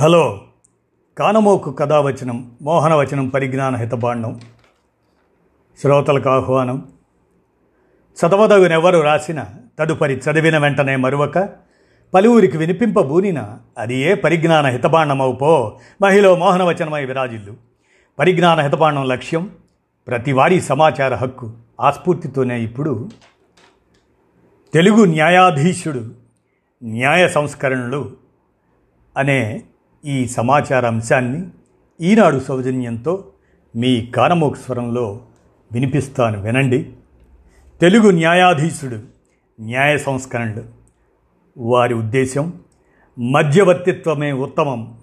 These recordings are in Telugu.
హలో. కానమోకు కథావచనం మోహనవచనం పరిజ్ఞాన హితబాండం శ్రోతలకు ఆహ్వానం. చదవదగునెవరు రాసిన తదుపరి చదివిన వెంటనే మరువక పలువురికి వినిపింపబూనిన అది ఏ పరిజ్ఞాన హితబాండమవుపో మహిళ మోహనవచనమై విరాజిల్లు. పరిజ్ఞాన హితబాండం లక్ష్యం ప్రతివారీ సమాచార హక్కు ఆస్ఫూర్తితోనే ఇప్పుడు. తెలుగు న్యాయాధీశుడు న్యాయ సంస్కరణలు అనే ఈ సమాచార అంశాన్ని ఈనాడు సౌజన్యంతో మీ కానమోక్ స్వరంలో వినిపిస్తాను వినండి. తెలుగు న్యాయాధీశుడు న్యాయ సంస్కరణలు. వారి ఉద్దేశం మధ్యవర్తిత్వమే ఉత్తమం.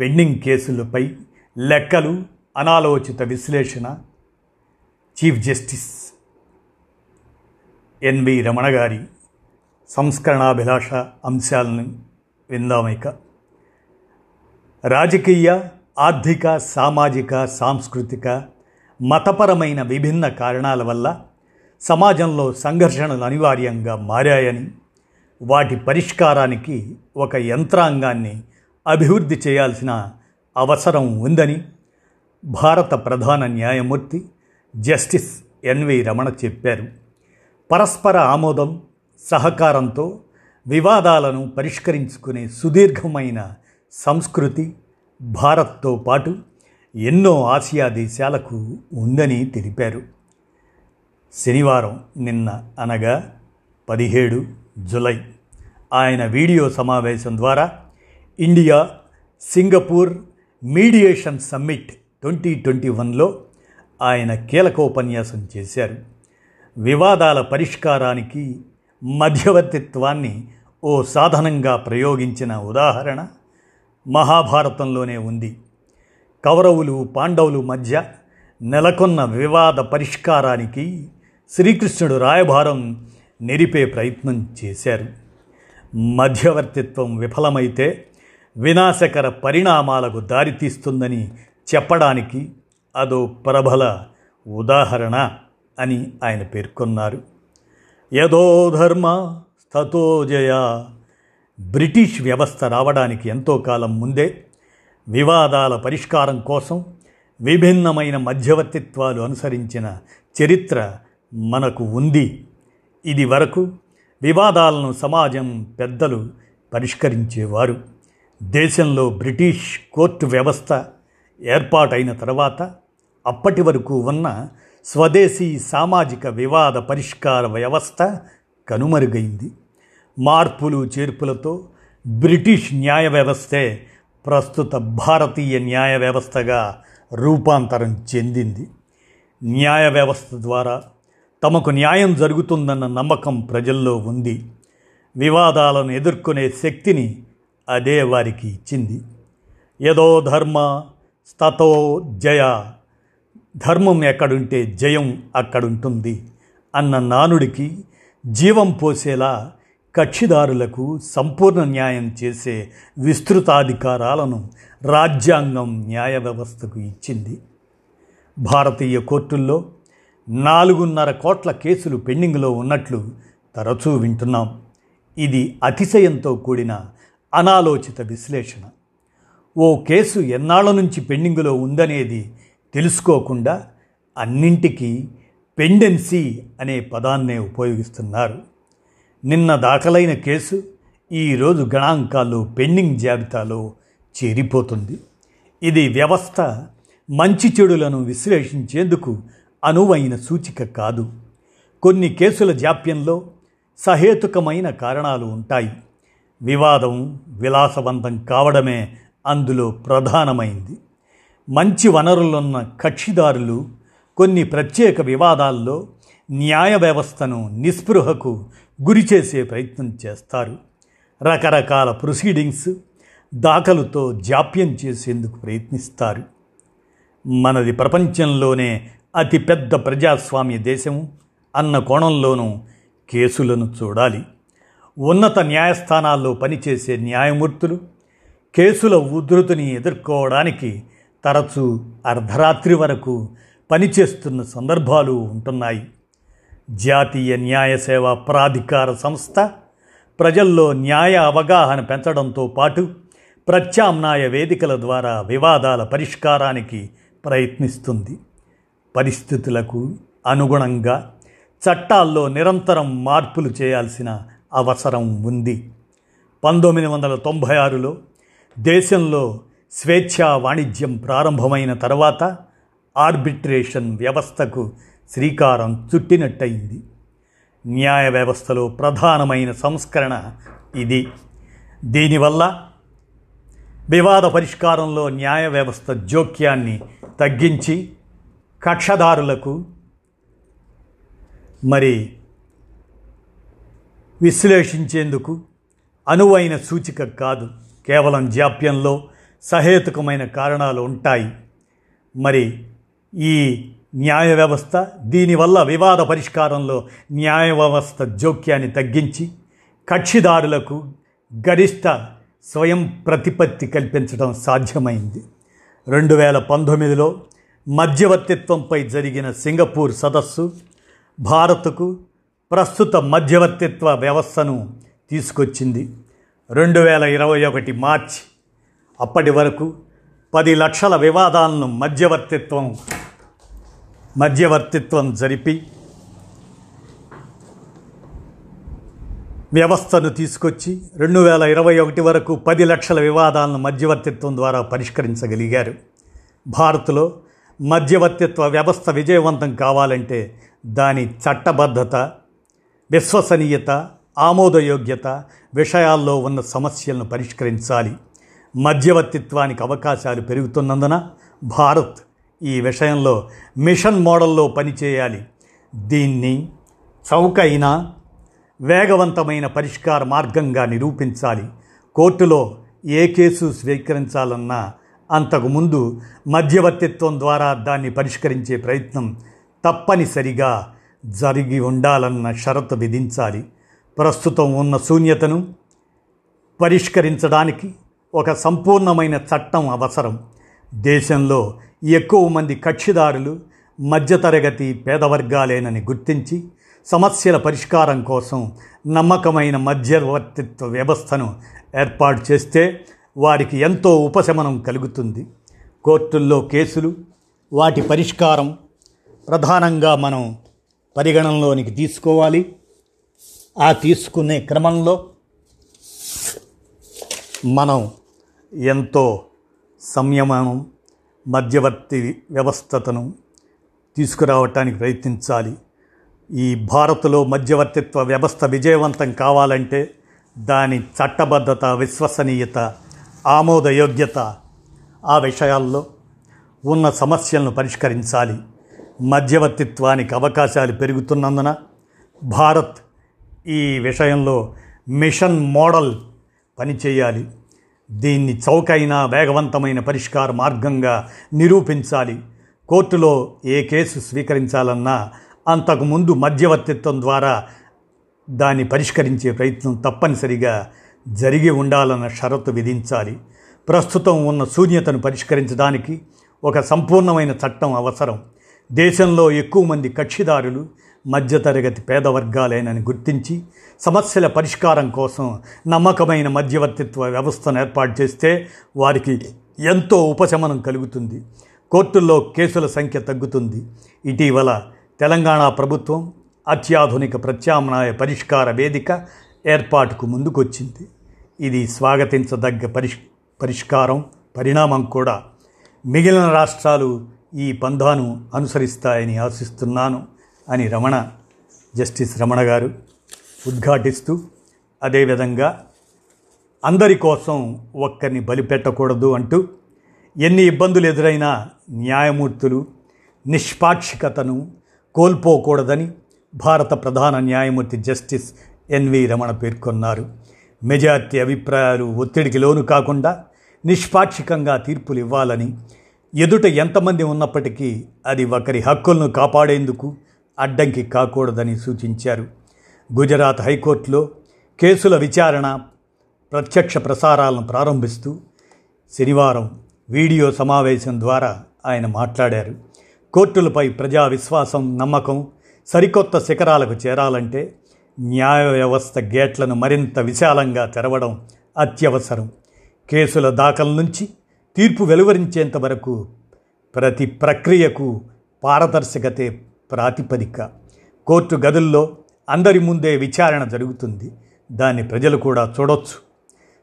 పెండింగ్ కేసులపై లెక్కలు అనాలోచిత విశ్లేషణ. చీఫ్ జస్టిస్ ఎన్వి రమణ గారి సంస్కరణాభిలాష అంశాలను విందామైక రాజకీయ ఆర్థిక సామాజిక సాంస్కృతిక మతపరమైన విభిన్న కారణాల వల్ల సమాజంలో సంఘర్షణలు అనివార్యంగా మారాయని వాటి పరిష్కారానికి ఒక యంత్రాంగాన్ని అభివృద్ధి చేయాల్సిన అవసరం ఉందని భారత ప్రధాన న్యాయమూర్తి జస్టిస్ ఎన్వి రమణ చెప్పారు. పరస్పర ఆమోదం సహకారంతో వివాదాలను పరిష్కరించుకునే సుదీర్ఘమైన సంస్కృతి భారత్తో పాటు ఎన్నో ఆసియా దేశాలకు ఉందని తెలిపారు. శనివారం నిన్న అనగా పదిహేడు జులై ఆయన వీడియో సమావేశం ద్వారా India Singapore mediation summit twenty twenty వన్లో ఆయన కీలకోపన్యాసం చేశారు. వివాదాల పరిష్కారానికి మధ్యవర్తిత్వాన్ని ఓ సాధనంగా ప్రయోగించిన ఉదాహరణ మహాభారతంలోనే ఉంది. కౌరవులు పాండవులు మధ్య నెలకొన్న వివాద పరిష్కారానికి శ్రీకృష్ణుడు రాయభారం నెరిపే ప్రయత్నం చేశారు. మధ్యవర్తిత్వం విఫలమైతే వినాశకర పరిణామాలకు దారితీస్తుందని చెప్పడానికి అదో ప్రబల ఉదాహరణ అని ఆయన పేర్కొన్నారు. యదో ధర్మ స్థతో జయ బ్రిటిష్ వ్యవస్థ రావడానికి ఎంతో కాలం ముందే వివాదాల పరిష్కారం కోసం విభిన్నమైన మధ్యవర్తిత్వాలు అనుసరించిన చరిత్ర మనకు ఉంది. ఇది వరకు వివాదాలను సమాజం పెద్దలు పరిష్కరించేవారు. దేశంలో బ్రిటిష్ కోర్టు వ్యవస్థ ఏర్పాటైన తర్వాత అప్పటి వరకు ఉన్న స్వదేశీ సామాజిక వివాద పరిష్కార వ్యవస్థ కనుమరుగైంది. మార్పులు చేర్పులతో బ్రిటిష్ న్యాయ వ్యవస్థే ప్రస్తుత భారతీయ న్యాయ వ్యవస్థగా రూపాంతరం చెందింది. న్యాయ వ్యవస్థ ద్వారా తమకు న్యాయం జరుగుతుందన్న నమ్మకం ప్రజల్లో ఉంది. వివాదాలను ఎదుర్కొనే శక్తిని అదే వారికి ఇచ్చింది. యదో ధర్మ స్తతో జయ ధర్మం ఎక్కడుంటే జయం అక్కడుంటుంది అన్న నానుడికి జీవం పోసేలా కక్షిదారులకు సంపూర్ణ న్యాయం చేసే విస్తృతాధికారాలను రాజ్యాంగం న్యాయ వ్యవస్థకు ఇచ్చింది. భారతీయ కోర్టుల్లో నాలుగున్నర కోట్ల కేసులు పెండింగ్లో ఉన్నట్లు తరచూ వింటున్నాం. ఇది అతిశయంతో కూడిన అనాలోచిత విశ్లేషణ. ఓ కేసు ఎన్నాళ్ళ నుంచి పెండింగ్లో ఉందనేది తెలుసుకోకుండా అన్నింటికీ పెండెన్సీ అనే పదాన్నే ఉపయోగిస్తున్నారు. నిన్న దాఖలైన కేసు ఈరోజు గణాంకాలు పెండింగ్ జాబితాలో చేరిపోతుంది. ఇది వ్యవస్థ మంచి చెడులను విశ్లేషించేందుకు అనువైన సూచిక కాదు. కొన్ని కేసుల జాప్యంలో సహేతుకమైన కారణాలు ఉంటాయి. వివాదం విలాసవంతం కావడమే అందులో ప్రధానమైంది. మంచి వనరులున్న కక్షిదారులు కొన్ని ప్రత్యేక వివాదాల్లో న్యాయ వ్యవస్థను నిస్పృహకు గురి చేసే ప్రయత్నం చేస్తారు. రకరకాల ప్రొసీడింగ్స్ దాఖలుతో జాప్యం చేసేందుకు ప్రయత్నిస్తారు. మనది ప్రపంచంలోనే అతిపెద్ద ప్రజాస్వామ్య దేశం అన్న కోణంలోనూ కేసులను చూడాలి. ఉన్నత న్యాయస్థానాల్లో పనిచేసే న్యాయమూర్తులు కేసుల ఉధృతిని ఎదుర్కోవడానికి తరచూ అర్ధరాత్రి వరకు పనిచేస్తున్న సందర్భాలు ఉంటున్నాయి. జాతీయ న్యాయ సేవా ప్రాధికార సంస్థ ప్రజల్లో న్యాయ అవగాహన పెంచడంతో పాటు ప్రత్యామ్నాయ వేదికల ద్వారా వివాదాల పరిష్కారానికి ప్రయత్నిస్తుంది. పరిస్థితులకు అనుగుణంగా చట్టాల్లో నిరంతరం మార్పులు చేయాల్సిన అవసరం ఉంది. పంతొమ్మిది వందల తొంభై ఆరులో దేశంలో స్వేచ్ఛా వాణిజ్యం ప్రారంభమైన తర్వాత ఆర్బిట్రేషన్ వ్యవస్థకు శ్రీకారం చుట్టినట్టయింది. న్యాయ వ్యవస్థలో ప్రధానమైన సంస్కరణ ఇది. దీనివల్ల వివాద పరిష్కారంలో న్యాయ వ్యవస్థ జోక్యాన్ని తగ్గించి కక్షదారులకు మరి విశ్లేషించేందుకు అనువైన సూచిక కాదు. కేవలం జాప్యంలో సహేతుకమైన కారణాలు ఉంటాయి. మరి ఈ న్యాయ వ్యవస్థ దీనివల్ల వివాద పరిష్కారంలో న్యాయ వ్యవస్థ జోక్యాన్ని తగ్గించి కక్షిదారులకు గరిష్ట స్వయం ప్రతిపత్తి కల్పించడం సాధ్యమైంది. రెండు వేల పంతొమ్మిదిలో మధ్యవర్తిత్వంపై జరిగిన సింగపూర్ సదస్సు భారత్కు ప్రస్తుత మధ్యవర్తిత్వ వ్యవస్థను తీసుకొచ్చింది. రెండు వేల ఇరవై ఒకటి మార్చి అప్పటి వరకు పది లక్షల వివాదాలను మధ్యవర్తిత్వం మధ్యవర్తిత్వం జరిపి వ్యవస్థను తీసుకొచ్చి రెండు వేల ఇరవై ఒకటి వరకు పది లక్షల వివాదాలను మధ్యవర్తిత్వం ద్వారా పరిష్కరించగలిగారు. భారత్లో మధ్యవర్తిత్వ వ్యవస్థ విజయవంతం కావాలంటే దాని చట్టబద్ధత విశ్వసనీయత ఆమోదయోగ్యత విషయాల్లో ఉన్న సమస్యలను పరిష్కరించాలి. మధ్యవర్తిత్వానికి అవకాశాలు పెరుగుతున్నందున భారత్ ఈ విషయంలో మిషన్ మోడల్లో పనిచేయాలి. దీన్ని చౌకైన వేగవంతమైన పరిష్కార మార్గంగా నిరూపించాలి. కోర్టులో ఏ కేసు స్వీకరించాలన్నా అంతకుముందు మధ్యవర్తిత్వం ద్వారా దాన్ని పరిష్కరించే ప్రయత్నం తప్పనిసరిగా జరిగి ఉండాలన్న షరతు విధించాలి. ప్రస్తుతం ఉన్న శూన్యతను పరిష్కరించడానికి ఒక సంపూర్ణమైన చట్టం అవసరం. దేశంలో ఎక్కువ మంది కక్షిదారులు మధ్యతరగతి పేదవర్గాలేనని గుర్తించి సమస్యల పరిష్కారం కోసం నమ్మకమైన మధ్యవర్తిత్వ వ్యవస్థను ఏర్పాటు చేస్తే వారికి ఎంతో ఉపశమనం కలుగుతుంది. కోర్టుల్లో కేసులు వాటి పరిష్కారం ప్రధానంగా మనం పరిగణనలోనికి తీసుకోవాలి. ఆ తీసుకునే క్రమంలో మనం ఎంతో సంయమనం మధ్యవర్తి వ్యవస్థతను తీసుకురావటానికి ప్రయత్నించాలి. ఈ భారత్లో మధ్యవర్తిత్వ వ్యవస్థ విజయవంతం కావాలంటే దాని చట్టబద్ధత విశ్వసనీయత ఆమోదయోగ్యత ఆ విషయాల్లో ఉన్న సమస్యలను పరిష్కరించాలి. మధ్యవర్తిత్వానికి అవకాశాలు పెరుగుతున్నందున భారత్ ఈ విషయంలో మిషన్ మోడల్ పనిచేయాలి. దీన్ని చౌకైన వేగవంతమైన పరిష్కార మార్గంగా నిరూపించాలి. కోర్టులో ఏ కేసు స్వీకరించాలన్నా అంతకుముందు మధ్యవర్తిత్వం ద్వారా దాన్ని పరిష్కరించే ప్రయత్నం తప్పనిసరిగా జరిగి ఉండాలన్న షరతు విధించాలి. ప్రస్తుతం ఉన్న శూన్యతను పరిష్కరించడానికి ఒక సంపూర్ణమైన చట్టం అవసరం. దేశంలో ఎక్కువ మంది కక్షిదారులు మధ్యతరగతి పేదవర్గాలేనని గుర్తించి సమస్యల పరిష్కారం కోసం నమ్మకమైన మధ్యవర్తిత్వ వ్యవస్థను ఏర్పాటు చేస్తే వారికి ఎంతో ఉపశమనం కలుగుతుంది. కోర్టుల్లో కేసుల సంఖ్య తగ్గుతుంది. ఇటీవల తెలంగాణ ప్రభుత్వం అత్యాధునిక ప్రత్యామ్నాయ పరిష్కార వేదిక ఏర్పాటుకు ముందుకొచ్చింది. ఇది స్వాగతించదగ్గ పరిష్ పరిష్కారం పరిణామం కూడా మిగిలిన రాష్ట్రాలు ఈ పంధాను అనుసరిస్తాయని ఆశిస్తున్నాను. అని రమణ జస్టిస్ రమణ గారు ఉద్ఘాటిస్తూ అదేవిధంగా అందరి కోసం ఒక్కరిని బలిపెట్టకూడదు అంటూ ఎన్ని ఇబ్బందులు ఎదురైనా న్యాయమూర్తులు నిష్పాక్షికతను కోల్పోకూడదని భారత ప్రధాన న్యాయమూర్తి జస్టిస్ ఎన్వి రమణ పేర్కొన్నారు. మెజార్టీ అభిప్రాయాలు ఒత్తిడికి లోను కాకుండా నిష్పాక్షికంగా తీర్పులు ఇవ్వాలని ఎదుట ఎంతమంది ఉన్నప్పటికీ అది ఒకరి హక్కులను కాపాడేందుకు అడ్డంకి కాకూడదని సూచించారు. గుజరాత్ హైకోర్టులో కేసుల విచారణ ప్రత్యక్ష ప్రసారాలను ప్రారంభిస్తూ శనివారం వీడియో సమావేశం ద్వారా ఆయన మాట్లాడారు. కోర్టులపై ప్రజా విశ్వాసం నమ్మకం సరికొత్త శిఖరాలకు చేరాలంటే న్యాయ వ్యవస్థ గేట్లను మరింత విశాలంగా తెరవడం అత్యవసరం. కేసుల దాఖల నుంచి తీర్పు వెలువరించేంత వరకు ప్రతి ప్రక్రియకు పారదర్శకతే ప్రాతిపదిక. కోర్టు గదుల్లో అందరి ముందే విచారణ జరుగుతుంది. దాన్ని ప్రజలు కూడా చూడొచ్చు.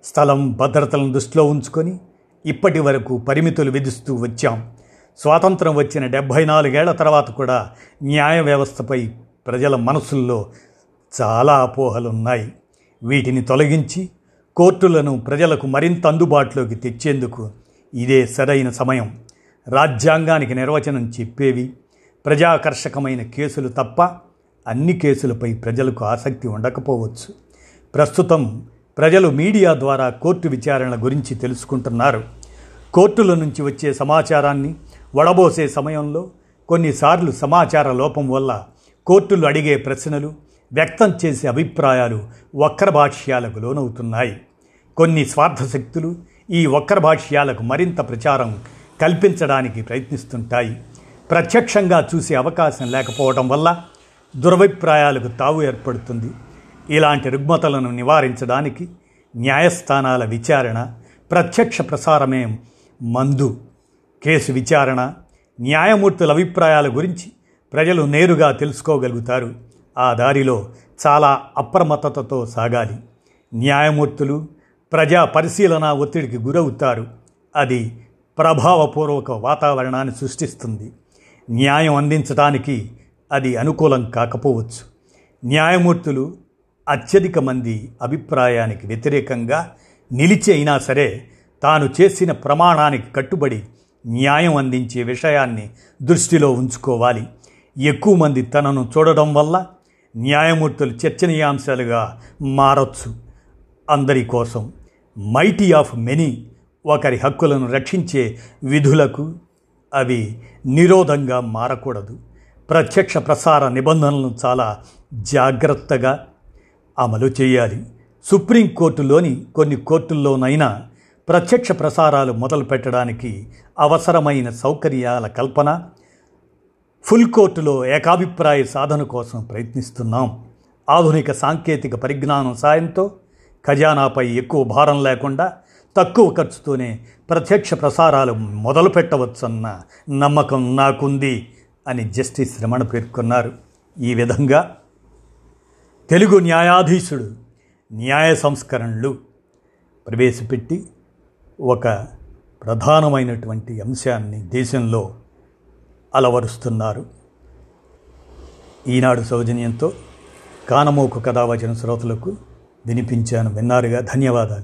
స్థలం భద్రతలను దృష్టిలో ఉంచుకొని ఇప్పటి వరకు పరిమితులు విధిస్తూ వచ్చాం. స్వాతంత్రం వచ్చిన డెబ్భై నాలుగేళ్ళ తర్వాత కూడా న్యాయ వ్యవస్థపై ప్రజల మనసుల్లో చాలా అపోహలున్నాయి. వీటిని తొలగించి కోర్టులను ప్రజలకు మరింత అందుబాటులోకి తెచ్చేందుకు ఇదే సరైన సమయం. రాజ్యాంగానికి నిర్వచనం చెప్పేవి ప్రజాకర్షకమైన కేసులు తప్ప అన్ని కేసులపై ప్రజలకు ఆసక్తి ఉండకపోవచ్చు. ప్రస్తుతం ప్రజలు మీడియా ద్వారా కోర్టు విచారణల గురించి తెలుసుకుంటున్నారు. కోర్టుల నుంచి వచ్చే సమాచారాన్ని వడబోసే సమయంలో కొన్నిసార్లు సమాచార లోపం వల్ల కోర్టులు అడిగే ప్రశ్నలు వ్యక్తం చేసే అభిప్రాయాలు వక్రభాష్యాలకు లోనవుతున్నాయి. కొన్ని స్వార్థ శక్తులు ఈ వక్రభాష్యాలకు మరింత ప్రచారం కల్పించడానికి ప్రయత్నిస్తుంటాయి. ప్రత్యక్షంగా చూసే అవకాశం లేకపోవడం వల్ల దురభిప్రాయాలకు తావు ఏర్పడుతుంది. ఇలాంటి రుగ్మతలను నివారించడానికి న్యాయస్థానాల విచారణ ప్రత్యక్ష ప్రసారమే మందు. కేసు విచారణ న్యాయమూర్తుల అభిప్రాయాల గురించి ప్రజలు నేరుగా తెలుసుకోగలుగుతారు. ఆ దారిలో చాలా అప్రమత్తతతో సాగాలి. న్యాయమూర్తులు ప్రజా పరిశీలన ఒత్తిడికి గురవుతారు. అది ప్రభావపూర్వక వాతావరణాన్ని సృష్టిస్తుంది. న్యాయం అందించడానికి అది అనుకూలం కాకపోవచ్చు. న్యాయమూర్తులు అత్యధిక మంది అభిప్రాయానికి వ్యతిరేకంగా నిలిచి అయినా సరే తాను చేసిన ప్రమాణానికి కట్టుబడి న్యాయం అందించే విషయాన్ని దృష్టిలో ఉంచుకోవాలి. ఎక్కువ మంది తనను చూడడం వల్ల న్యాయమూర్తులు చర్చనీయాంశాలుగా మారచ్చు. అందరి కోసం మైటీ ఆఫ్ మెనీ ఒకరి హక్కులను రక్షించే విధులకు అవి నిరోధంగా మారకూడదు. ప్రత్యక్ష ప్రసార నిబంధనలను చాలా జాగ్రత్తగా అమలు చేయాలి. సుప్రీంకోర్టులోని కొన్ని కోర్టుల్లోనైనా ప్రత్యక్ష ప్రసారాలు మొదలు పెట్టడానికి అవసరమైన సౌకర్యాల కల్పన ఫుల్ కోర్టులో ఏకాభిప్రాయ సాధన కోసం ప్రయత్నిస్తున్నాం. ఆధునిక సాంకేతిక పరిజ్ఞానం సాయంతో ఖజానాపై ఎక్కువ భారం లేకుండా తక్కువ ఖర్చుతోనే ప్రత్యక్ష ప్రసారాలు మొదలు పెట్టవచ్చన్న నమ్మకం నాకుంది అని జస్టిస్ రమణ పేర్కొన్నారు. ఈ విధంగా తెలుగు న్యాయాధీశుడు న్యాయ సంస్కరణలు ప్రవేశపెట్టి ఒక ప్రధానమైనటువంటి అంశాన్ని దేశంలో అలవరుస్తున్నారు. ఈనాడు సౌజన్యంతో కానమోకు కథావచన శ్రోతలకు వినిపించాను. విన్నారుగా? ధన్యవాదాలు.